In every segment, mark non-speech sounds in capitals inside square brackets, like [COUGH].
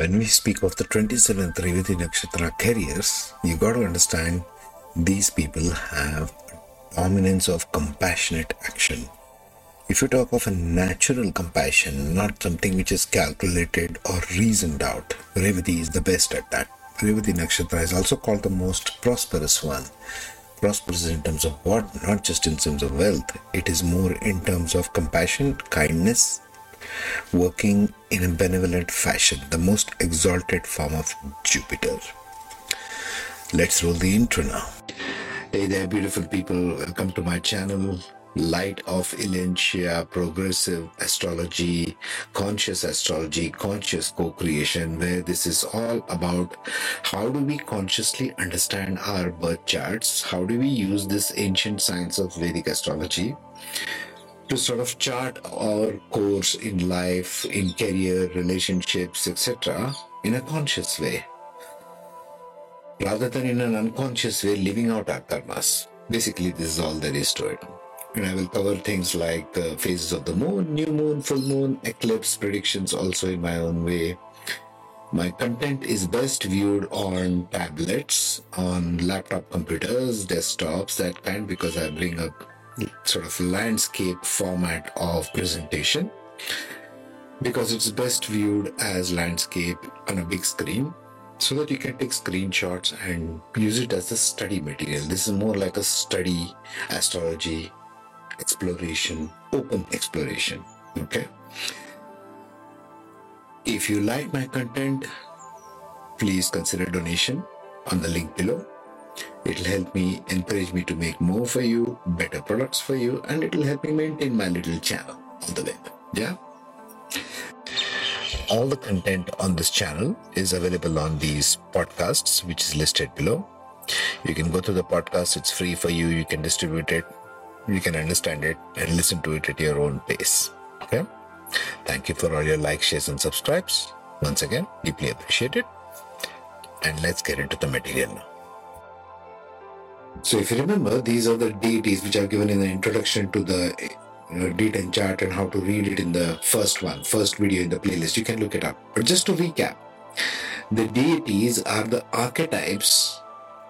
When we speak of the 27th Revati Nakshatra carriers, you got to understand these people have dominance of compassionate action. If you talk of a natural compassion, not something which is calculated or reasoned out, Revati is the best at that. Revati Nakshatra is also called the most prosperous one. Prosperous in terms of what? Not just in terms of wealth, it is more in terms of compassion, kindness, working in a benevolent fashion, the most exalted form of Jupiter. Let's roll the intro now. Hey there, beautiful people. Welcome to my channel. Light of Ilentia, Progressive Astrology, Conscious Astrology, Conscious Co Creation, where this is all about how do we consciously understand our birth charts? How do we use this ancient science of Vedic astrology to sort of chart our course in life, in career, relationships, etc., in a conscious way? Rather than in an unconscious way, living out our karmas. Basically, this is all there is to it and I will cover things like the phases of the moon, new moon, full moon, eclipse predictions also in my own way. My content is best viewed on tablets, on laptop computers, desktops, that kind, because I bring up sort of landscape format of presentation. Because it's best viewed as landscape on a big screen so that you can take screenshots and use it as a study material. This is more like a study astrology exploration, open exploration. Okay. If you like my content, please consider donation on the link below. It'll help me encourage me to make more for you, better products for you, and it'll help me maintain my little channel on the web. Yeah. All the content on this channel is available on these podcasts, which is listed below. You can go through the podcast, it's free for you. You can distribute it you can understand it and listen to it at your own pace. Okay? Thank you for all your likes, shares, and subscribes. Once again, deeply appreciated. And let's get into the material now. So, if you remember, these are the deities which are given in the introduction to the uh, know, D10 chart and how to read it in the first one, first video in the playlist. You can look it up. But just to recap, the deities are the archetypes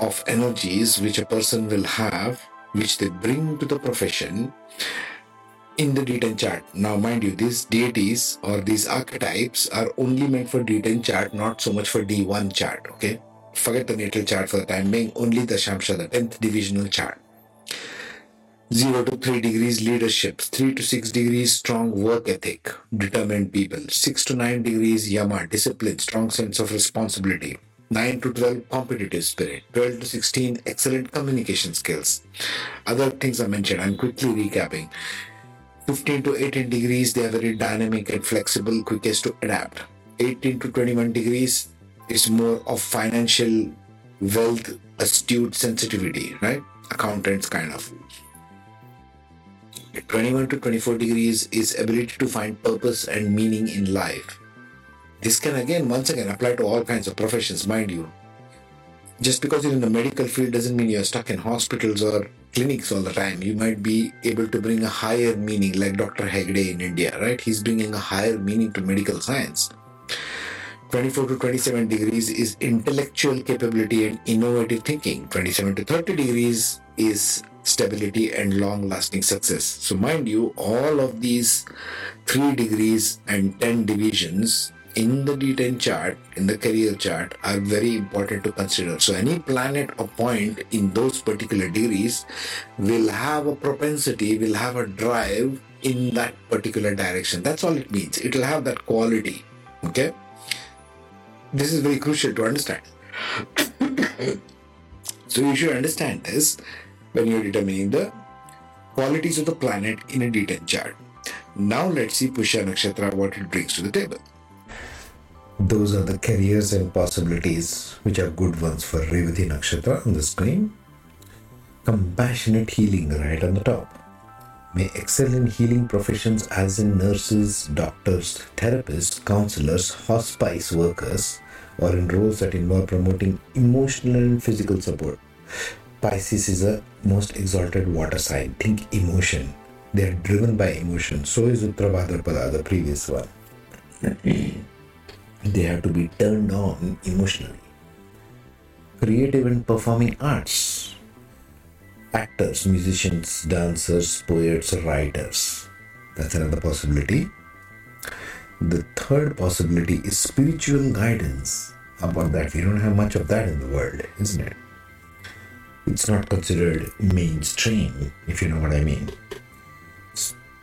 of energies which a person will have which they bring to the profession in the D10 chart. Now, mind you, these deities or these archetypes are only meant for D10 chart, not so much for D1 chart. Okay, forget the natal chart for the time being, only the Shamsha, the 10th divisional chart. 0 to 3 degrees leadership, 3 to 6 degrees strong work ethic, determined people, 6 to 9 degrees Yama, discipline, strong sense of responsibility, 9 to 12 competitive spirit 12 to 16 excellent communication skills. Other things i mentioned i'm quickly recapping. 15 to 18 degrees they are very dynamic and flexible quickest to adapt. 18 to 21 degrees is more of financial wealth astute sensitivity right accountants kind of 21 to 24 degrees is ability to find purpose and meaning in life this can again, once again, apply to all kinds of professions, mind you. Just because you're in the medical field doesn't mean you're stuck in hospitals or clinics all the time. You might be able to bring a higher meaning, like Dr. Hegde in India, right? He's bringing a higher meaning to medical science. 24 to 27 degrees is intellectual capability and innovative thinking. 27 to 30 degrees is stability and long lasting success. So, mind you, all of these 3 degrees and 10 divisions in the D10 chart, in the career chart, are very important to consider. So, any planet or point in those particular degrees will have a propensity, will have a drive in that particular direction. That's all it means. It will have that quality. Okay? This is very crucial to understand. so, you should understand this when you're determining the qualities of the planet in a detailed chart. Now, let's see Pushya Nakshatra, what it brings to the table those are the careers and possibilities which are good ones for Revati Nakshatra on the screen. Compassionate healing right on the top. May excel in healing professions as in nurses, doctors, therapists, counselors, hospice workers, or in roles that involve promoting emotional and physical support. Pisces is a most exalted water sign. Think emotion. They are driven by emotion. So is Uttarabhadrapada, the previous one. [CLEARS THROAT] they have to be turned on emotionally. Creative and performing arts, actors, musicians, dancers, poets, writers. That's another possibility. The third possibility is spiritual guidance. About that? We don't have much of that in the world, isn't it? It's not considered mainstream, if you know what I mean.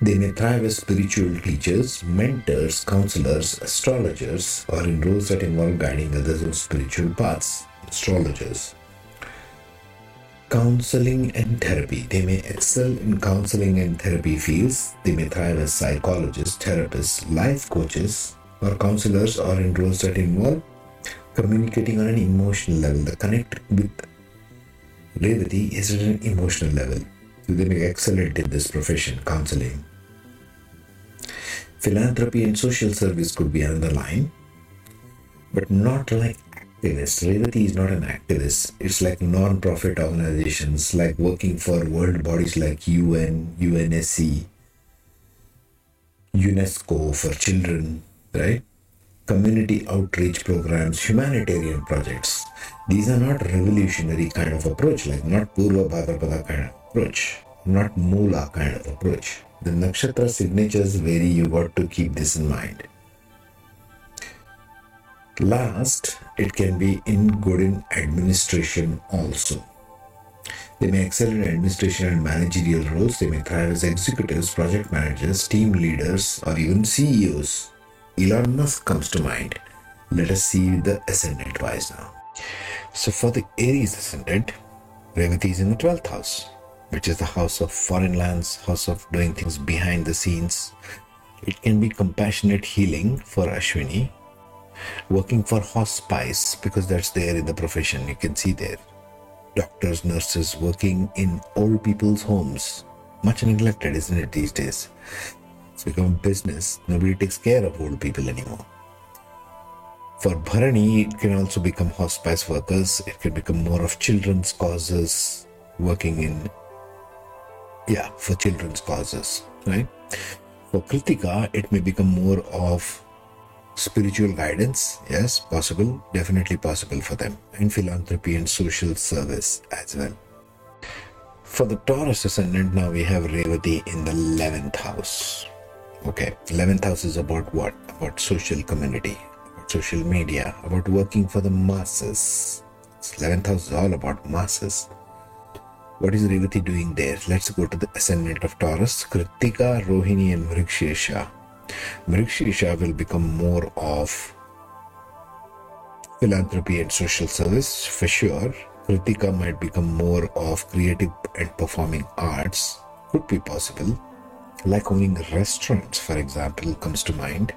They may thrive as spiritual teachers, mentors, counselors, astrologers, or in roles that involve guiding others on spiritual paths, astrologers. Counseling and therapy. They may excel in counseling and therapy fields. They may thrive as psychologists, therapists, life coaches, or counselors, or in roles that involve communicating on an emotional level. The connect with Revati is at an emotional level. So they may excel in this profession, counseling. Philanthropy and social service could be another line, but not like Revati is not an activist. It's like non-profit organizations, like working for world bodies like UN, UNSC, UNESCO for children, right? Community outreach programs, humanitarian projects. These are not revolutionary kind of approach, like not Purva Bhadrapada kind of approach, not Mula kind of approach. The nakshatra signatures vary, you got to keep this in mind. Last, it can be in good in administration also. They may excel in administration and managerial roles. They may thrive as executives, project managers, team leaders, or even CEOs. Elon Musk comes to mind. Let us see the ascendant wise now. So, for the Aries ascendant, Revati is in the 12th house, which is the house of foreign lands, house of doing things behind the scenes. It can be compassionate healing for Ashwini, working for hospice because that's there in the profession. You can see there. Doctors, nurses working in old people's homes. Much neglected, isn't it, these days? It's become a business. Nobody takes care of old people anymore. For Bharani, it can also become hospice workers. It can become more of children's causes, working in, yeah, for children's causes, right? For Kritika, it may become more of spiritual guidance yes possible definitely possible for them. And philanthropy and social service as well. For the taurus ascendant now we have revati in the 11th house. Okay 11th house is about what? About social community about social media about working for the masses. 11th house is all about masses. What is Revati doing there? Let's go to the ascendant of Taurus, Kritika, Rohini, and Mrikshirsha. Mrikshirsha will become more of philanthropy and social service for sure. Kritika might become more of creative and performing arts. Could be possible. Like owning restaurants, for example, comes to mind.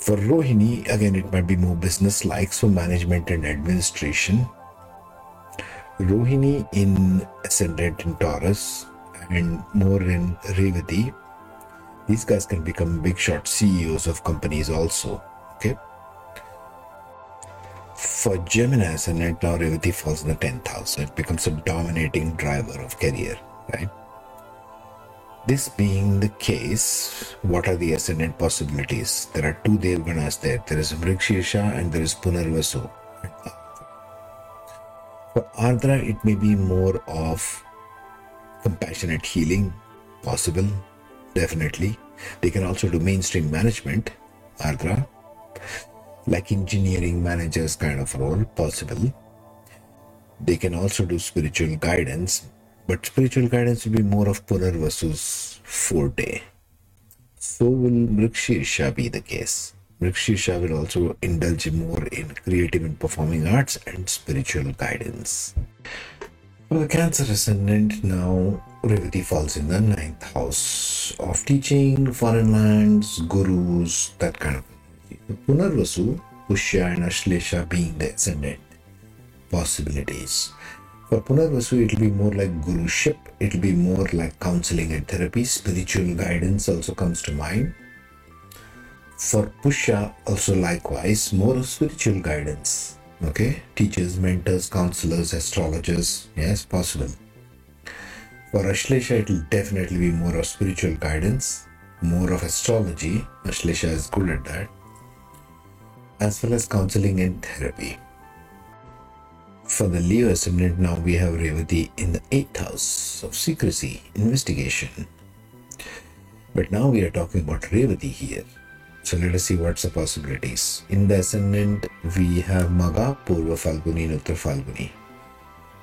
For Rohini, again, it might be more business like, so management and administration. Rohini in Ascendant in Taurus and more in Revati these guys can become big shot CEOs of companies also. Okay. For Gemini ascendant, now Revati falls in the 10th house. So it becomes a dominating driver of career, right? This being the case, what are the ascendant possibilities? There are two Devganas there. There is Mrikshirsha and there is Punarvasu. For Ardra, it may be more of compassionate healing, possible, definitely. They can also do mainstream management, Ardra, like engineering managers kind of role, possible. They can also do spiritual guidance, but spiritual guidance will be more of Punarvasu's forte. So will Mrikshirsha be the case. Mrikshirsha will also indulge more in creative and performing arts and spiritual guidance. For the Cancer ascendant, now Revati falls in the ninth house of teaching, foreign lands, gurus, that kind of thing. Punarvasu, Pushya, and Ashlesha being the ascendant possibilities. For Punarvasu, it'll be more like guruship, it'll be more like counseling and therapy, spiritual guidance also comes to mind. For Pushya, also likewise, more spiritual guidance okay teachers mentors counselors astrologers yes possible for ashlesha it will definitely be more of spiritual guidance more of astrology ashlesha is good at that as well as counseling and therapy. For the Leo ascendant, now we have Revati in the eighth house of secrecy, investigation. But now we are talking about Revati here. So let us see what's the possibilities. In the ascendant, we have Magha, Purva Falguni, Uttar Falguni.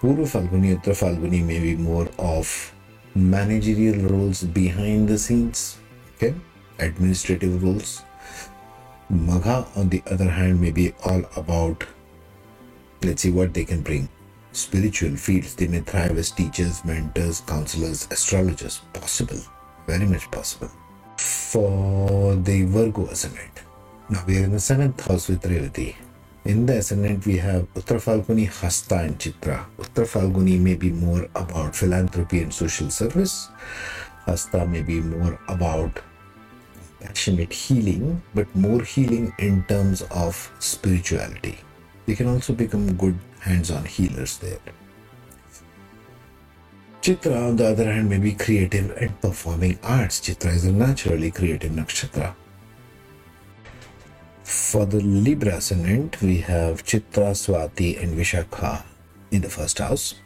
Purva Falguni, Uttar Falguni may be more of managerial roles behind the scenes, okay, administrative roles. Magha, on the other hand, may be all about let's see what they can bring. Spiritual fields, they may thrive as teachers, mentors, counselors, astrologers. Possible, very much possible. For the Virgo ascendant, now we are in the seventh house with Revati. In the ascendant, we have Uttar Falguni, Hasta, and Chitra. Uttar Falguni may be more about philanthropy and social service. Hasta may be more about passionate healing, but more healing in terms of spirituality. They can also become good hands on healers there. Chitra, on the other hand, may be creative and performing arts. Chitra is a naturally creative nakshatra. For the Libra ascendant, we have Chitra, Swati, and Vishakha in the first house.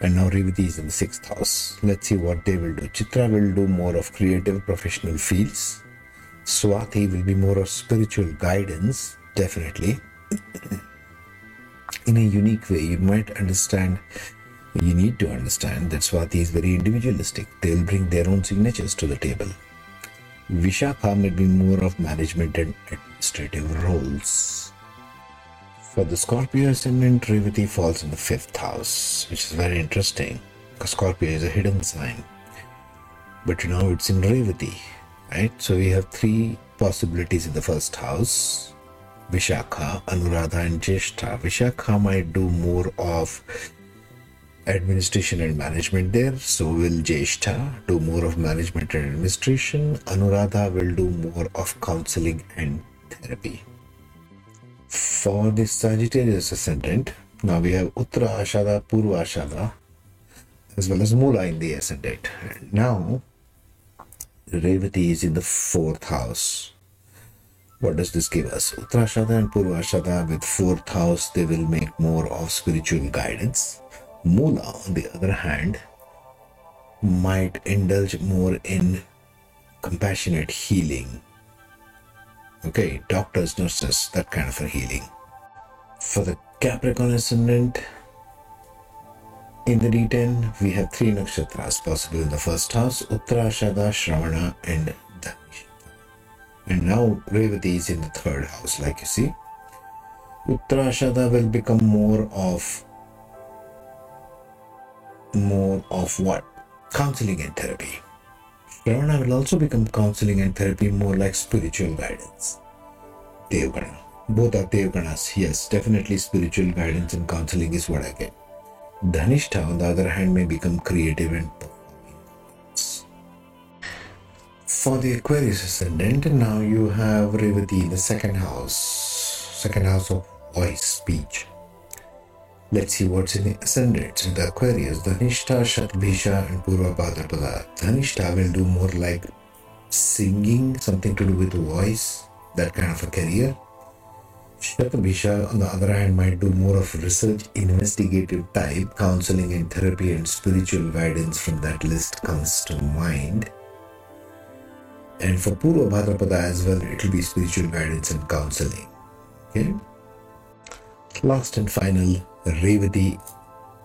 And now Revati is in the sixth house. Let's see what they will do. Chitra will do more of creative professional fields. Swati will be more of spiritual guidance, definitely. [CLEARS THROAT] In a unique way, you might understand, you need to understand that Swati is very individualistic. They'll bring their own signatures to the table. Vishakha may be more of management and administrative roles. For the Scorpio ascendant, Revati falls in the fifth house, which is very interesting because Scorpio is a hidden sign. But now it's in Revati, right? So we have three possibilities in the first house Vishakha, Anuradha, and Jeshta. Vishakha might do more of administration and management there. So will Jeshta do more of management and administration. Anuradha will do more of counseling and therapy. For the Sagittarius ascendant, now we have Uttara Ashada, Purva Ashada, as well as Mula in the ascendant. Now, Revati is in the fourth house. What does this give us? Uttarashada and Purvashada with fourth house, they will make more of spiritual guidance. Mula, on the other hand, might indulge more in compassionate healing. Okay, doctors, nurses, that kind of a healing. For the Capricorn ascendant, in the D10, we have three nakshatras possible in the first house Uttarashada, Shravana, and and now Revati is in the third house, like you see. Uttarashada will become more of more of what? Counseling and therapy. Shravana will also become counseling and therapy more like spiritual guidance. Devgana. Both are Devganas. Yes, definitely spiritual guidance and counseling is what I get. Dhanishta, on the other hand, may become creative and for the Aquarius ascendant, now you have Revati in the second house, second house of voice, speech. Let's see what's in the ascendant. In the Aquarius, Dhanishta, Shatbhisha, and Purva Bhadrapada. Dhanishta will do more like singing, something to do with the voice, that kind of a career. Shatabhisha, on the other hand, might do more of research, investigative type, counseling and therapy, and spiritual guidance from that list comes to mind. And for Purva Bhadrapada as well, it will be spiritual guidance and counseling. Okay. Last and final, Revati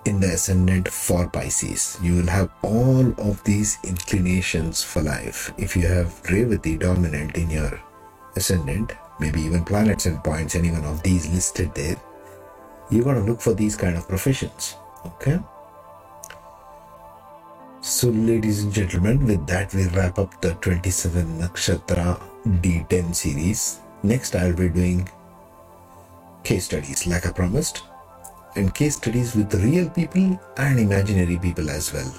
in the ascendant for Pisces. You will have all of these inclinations for life. If you have Revati dominant in your ascendant, maybe even planets and points, any one of these listed there, you're going to look for these kind of professions. Okay. So, ladies and gentlemen, with that, we wrap up the 27 Nakshatra D10 series. Next, I'll be doing case studies, like I promised, and case studies with real people and imaginary people as well.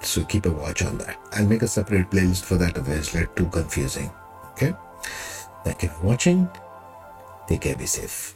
So, keep a watch on that. I'll make a separate playlist for that, otherwise, it's too confusing. Okay? Thank you for watching. Take care, be safe.